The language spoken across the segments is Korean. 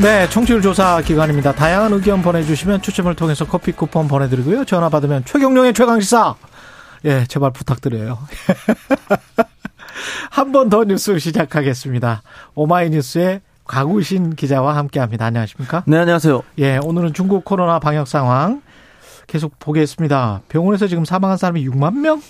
네, 청취율 조사 기간입니다. 다양한 의견 보내주시면 추첨을 통해서 커피 쿠폰 보내드리고요. 전화 받으면 최경령의 최강시사. 예, 제발 부탁드려요. 한 번 더 뉴스 시작하겠습니다. 오마이뉴스의 가구신 기자와 함께 합니다. 안녕하십니까? 네, 안녕하세요. 예, 오늘은 중국 코로나 방역 상황 계속 보겠습니다. 병원에서 지금 사망한 사람이 6만 명?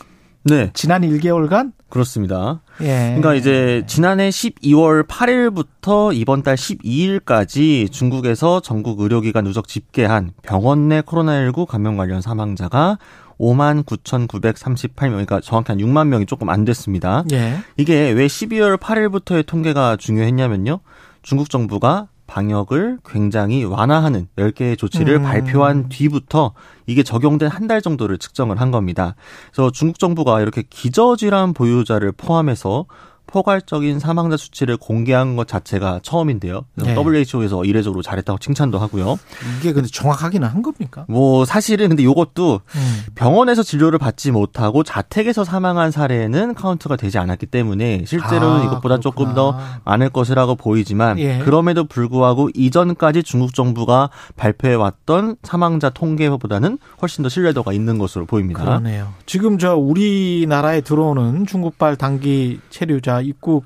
네. 지난 1개월간? 그렇습니다. 예. 그러니까 이제 지난해 12월 8일부터 이번 달 12일까지 중국에서 전국 의료기관 누적 집계한 병원 내 코로나19 감염 관련 사망자가 5만 9,938명, 그러니까 정확히 한 6만 명이 조금 안 됐습니다. 예. 이게 왜 12월 8일부터의 통계가 중요했냐면요. 중국 정부가 방역을 굉장히 완화하는 10개의 조치를 음. 발표한 뒤부터 이게 적용된 한 달 정도를 측정을 한 겁니다. 그래서 중국 정부가 이렇게 기저질환 보유자를 포함해서 포괄적인 사망자 수치를 공개한 것 자체가 처음인데요. 네. WHO에서 이례적으로 잘했다고 칭찬도 하고요. 이게 근데 정확하기는 한 겁니까? 뭐 사실은 근데 이것도 음. 병원에서 진료를 받지 못하고 자택에서 사망한 사례는 카운트가 되지 않았기 때문에 실제로는 아, 이것보다 조금 더 그렇구나. 많을 것이라고 보이지만 예. 그럼에도 불구하고 이전까지 중국 정부가 발표해 왔던 사망자 통계보다는 훨씬 더 신뢰도가 있는 것으로 보입니다. 그러네요. 지금 저 우리나라에 들어오는 중국발 단기 체류자 입국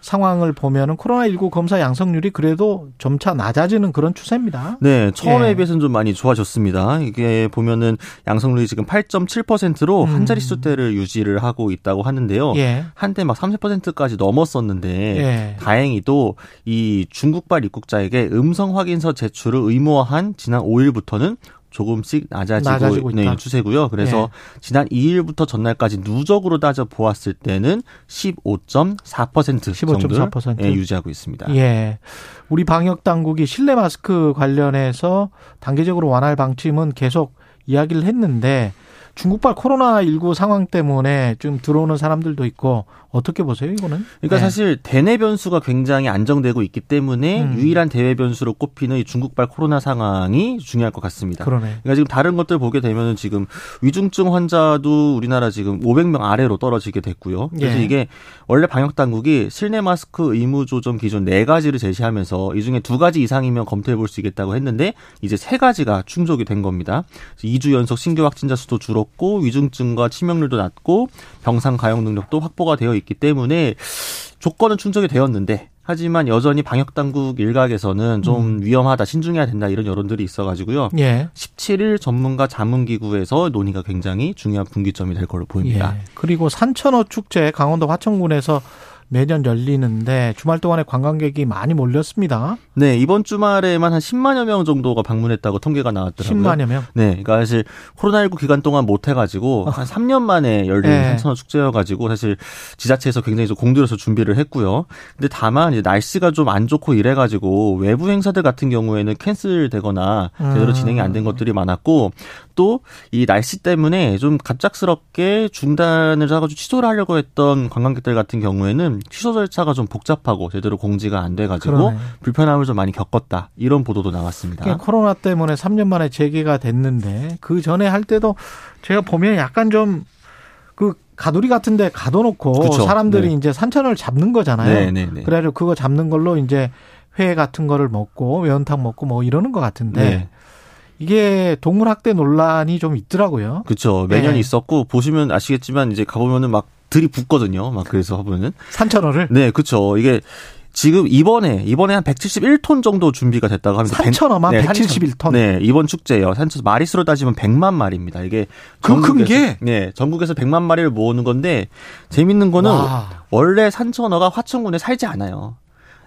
상황을 보면은 코로나19 검사 양성률이 그래도 점차 낮아지는 그런 추세입니다. 네, 처음에 예. 비해서는 좀 많이 좋아졌습니다. 이게 보면은 양성률이 지금 8.7%로 음. 한 자릿수 대를 유지를 하고 있다고 하는데요. 예. 한때 막 30%까지 넘었었는데 예. 다행히도 이 중국발 입국자에게 음성 확인서 제출을 의무화한 지난 5일부터는 조금씩 낮아지고, 낮아지고. 있는 추세고요. 그래서 지난 2일부터 전날까지 누적으로 따져 보았을 때는 15.4% 정도를 15.4%. 예, 유지하고 있습니다. 예. 우리 방역 당국이 실내 마스크 관련해서 단계적으로 완화할 방침은 계속 이야기를 했는데 중국발 코로나19 상황 때문에 좀 들어오는 사람들도 있고 어떻게 보세요, 이거는? 그러니까 네. 사실 대내 변수가 굉장히 안정되고 있기 때문에 음. 유일한 대외 변수로 꼽히는 이 중국발 코로나 상황이 중요할 것 같습니다. 그러네. 그러니까 지금 다른 것들 보게 되면은 지금 위중증 환자도 우리나라 지금 500명 아래로 떨어지게 됐고요. 그래서 예. 이게 원래 방역 당국이 실내 마스크 의무 조정 기준 네 가지를 제시하면서 이 중에 두 가지 이상이면 검토해 볼 수 있겠다고 했는데 이제 세 가지가 충족이 된 겁니다. 2주 연속 신규 확진자 수도 줄었고 위중증과 치명률도 낮고 병상 가용 능력도 확보가 되어 있기 때문에 조건은 충족이 되었는데 하지만 여전히 방역 당국 일각에서는 좀 음. 위험하다, 신중해야 된다 이런 여론들이 있어가지고요. 예. 17일 전문가 자문기구에서 논의가 굉장히 중요한 분기점이 될 걸로 보입니다. 예. 그리고 산천어 축제 강원도 화천군에서 매년 열리는데 주말 동안에 관광객이 많이 몰렸습니다. 네, 이번 주말에만 한 10만여 명 정도가 방문했다고 통계가 나왔더라고요. 10만여 명. 네, 그러니까 사실 코로나19 기간 동안 못 해가지고 한 3년 만에 열린 네. 산천어 축제여가지고 사실 지자체에서 굉장히 좀 공들여서 준비를 했고요. 근데 다만 이제 날씨가 좀 안 좋고 이래가지고 외부 행사들 같은 경우에는 캔슬되거나 제대로 음. 진행이 안 된 것들이 많았고 또 이 날씨 때문에 좀 갑작스럽게 중단을 해가지고 취소를 하려고 했던 관광객들 같은 경우에는 취소 절차가 좀 복잡하고 제대로 공지가 안 돼가지고 그러네. 불편함을 좀 많이 겪었다 이런 보도도 나왔습니다. 그러니까 코로나 때문에 3년 만에 재개가 됐는데 그 전에 할 때도 제가 보면 약간 좀 그 가두리 같은데 가둬놓고 그쵸. 사람들이 네. 이제 산천을 잡는 거잖아요. 네, 네, 네. 그래가지고 그거 잡는 걸로 이제 회 같은 거를 먹고 매운탕 먹고 뭐 이러는 것 같은데 네. 이게 동물 학대 논란이 좀 있더라고요. 그렇죠. 매년 네. 있었고 보시면 아시겠지만 이제 가보면은 막 들이붓거든요. 막 그래서 하면은 산천어를 네, 그렇죠. 이게 지금 이번에 이번에 한 171톤 정도 준비가 됐다고 합니다. 산천어만 백- 171톤. 네, 이번 축제요. 산천 마리수로 따지면 100만 마리입니다. 이게 그큰 게? 네, 전국에서 100만 마리를 모으는 건데 재밌는 거는 와. 원래 산천어가 화천군에 살지 않아요.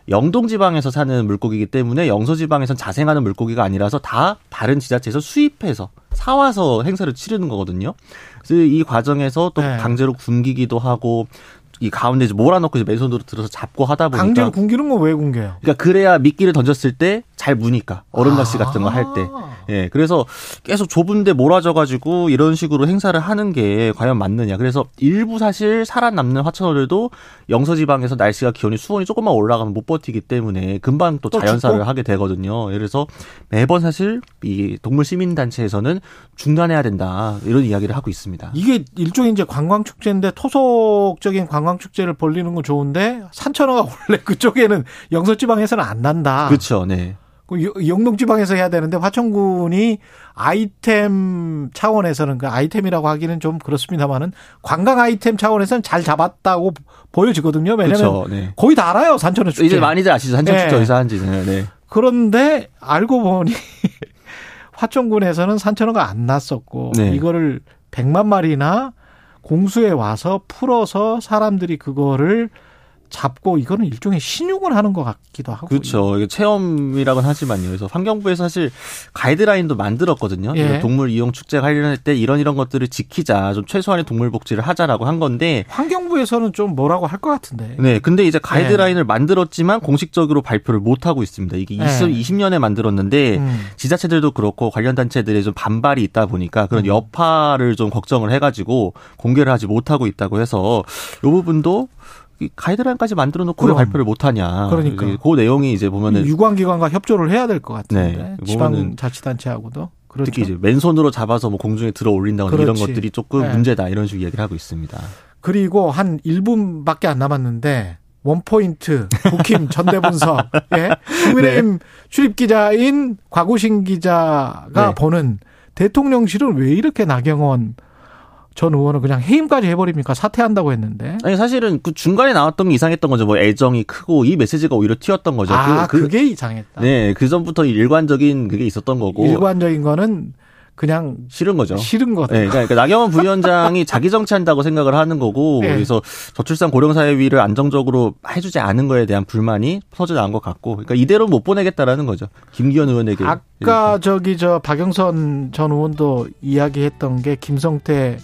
영동 지방에서 사는 물고기이기 때문에 영서 지방에선 자생하는 물고기가 아니라서 다 다른 지자체에서 수입해서 사와서 행사를 치르는 거거든요. 그래서 이 과정에서 또 네. 강제로 굶기기도 하고 이 가운데 이제 몰아넣고 이제 맨손으로 들어서 잡고 하다 보니까 강제로 굶기는 건 왜 굶겨요? 그러니까 그래야 미끼를 던졌을 때잘 무니까 얼음 낚시 같은 거 할 때. 아. 예, 그래서 계속 좁은데 몰아져 가지고 이런 식으로 행사를 하는 게 과연 맞느냐. 그래서 일부 사실 살아남는 화천어들도 영서 지방에서 날씨가 기온이 수온이 조금만 올라가면 못 버티기 때문에 금방 또 또 자연사를 죽고? 하게 되거든요. 그래서 매번 사실 이 동물 시민 단체에서는 중단해야 된다 이런 이야기를 하고 있습니다. 이게 일종의 이제 관광 축제인데 토속적인 관광 축제를 벌리는 건 좋은데 산천어가 원래 그쪽에는 영서 지방에서는 안 난다. 그렇죠, 네. 그 여- 영동 지방에서 해야 되는데 화천군이 아이템 차원에서는 그 아이템이라고 하기는 좀 그렇습니다만은 관광 아이템 차원에서는 잘 잡았다고 보여지거든요. 왜냐하면 그렇죠, 네. 거의 다 알아요 산천어 축제. 이제 많이들 아시죠 산천 축제 네. 어디서 하는지는. 네. 그런데 알고 보니 화천군에서는 산천어가 안 났었고 네. 이거를 100만 마리나 공수에 와서 풀어서 사람들이 그거를 잡고 이거는 일종의 신용을 하는 것 같기도 하고 그렇죠. 이게 체험이라고는 하지만요. 그래서 환경부에서 사실 가이드라인도 만들었거든요. 예. 동물 이용 축제 관련할 때 이런 이런 것들을 지키자, 좀 최소한의 동물 복지를 하자라고 한 건데, 환경부에서는 좀 뭐라고 할 것 같은데. 네. 근데 이제 예. 가이드라인을 만들었지만 공식적으로 발표를 못 하고 있습니다. 이게 네. 20, 20년에 만들었는데 음. 지자체들도 그렇고 관련 단체들의 좀 반발이 있다 보니까 음. 그런 여파를 좀 걱정을 해가지고 공개를 하지 못하고 있다고 해서 이 부분도 이 가이드라인까지 만들어 놓고 왜. 발표를 못 하냐. 그러니까. 그 내용이 이제 보면은 유관기관과 협조를 해야 될 것 같은데 네. 보면은 지방 자치단체하고도 그렇죠. 특히 이제 맨손으로 잡아서 뭐 공중에 들어 올린다거나 이런. 것들이 조금 네. 문제다 이런 식으로 얘기를 하고 있습니다. 그리고 한 1분밖에 안 남았는데 원포인트 국힘 전대분석 예? 국민의힘 출입 기자인 곽우신 기자가 네. 보는 대통령실은 왜 이렇게 나경원 전 의원을 그냥 해임까지 해버립니까? 사퇴한다고 했는데. 아니 사실은 그 중간에 나왔던 게 이상했던 거죠. 뭐 애정이 크고 이 메시지가 오히려 튀었던 거죠. 아, 그, 그- 그게 이상했다. 네, 그 전부터 일관적인 그게 있었던 거고 일관적인 거는 그냥 싫은 거죠. 싫은 거다. 네, 그러니까 나경원 부위원장이 자기 정치한다고 생각을 하는 거고 네. 그래서 저출산 고령사회위를 안정적으로 해주지 않은 거에 대한 불만이 터져 나온 것 같고 그러니까 이대로 못 보내겠다라는 거죠. 김기현 의원에게 아까 저기 저 박영선 전 의원도 이야기했던 게 김성태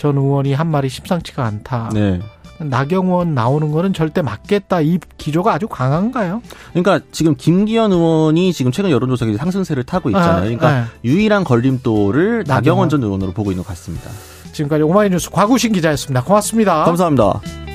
전 의원이 한 말이 심상치가 않다. 네. 나경원 나오는 거는 절대 맞겠다. 이 기조가 아주 강한가요? 그러니까 지금 김기현 의원이 지금 최근 여론조사에서 상승세를 타고 있잖아요. 그러니까 네. 유일한 걸림돌을 나경원. 나경원 전 의원으로 보고 있는 것 같습니다. 지금까지 오마이뉴스 곽우신 기자였습니다. 고맙습니다. 감사합니다.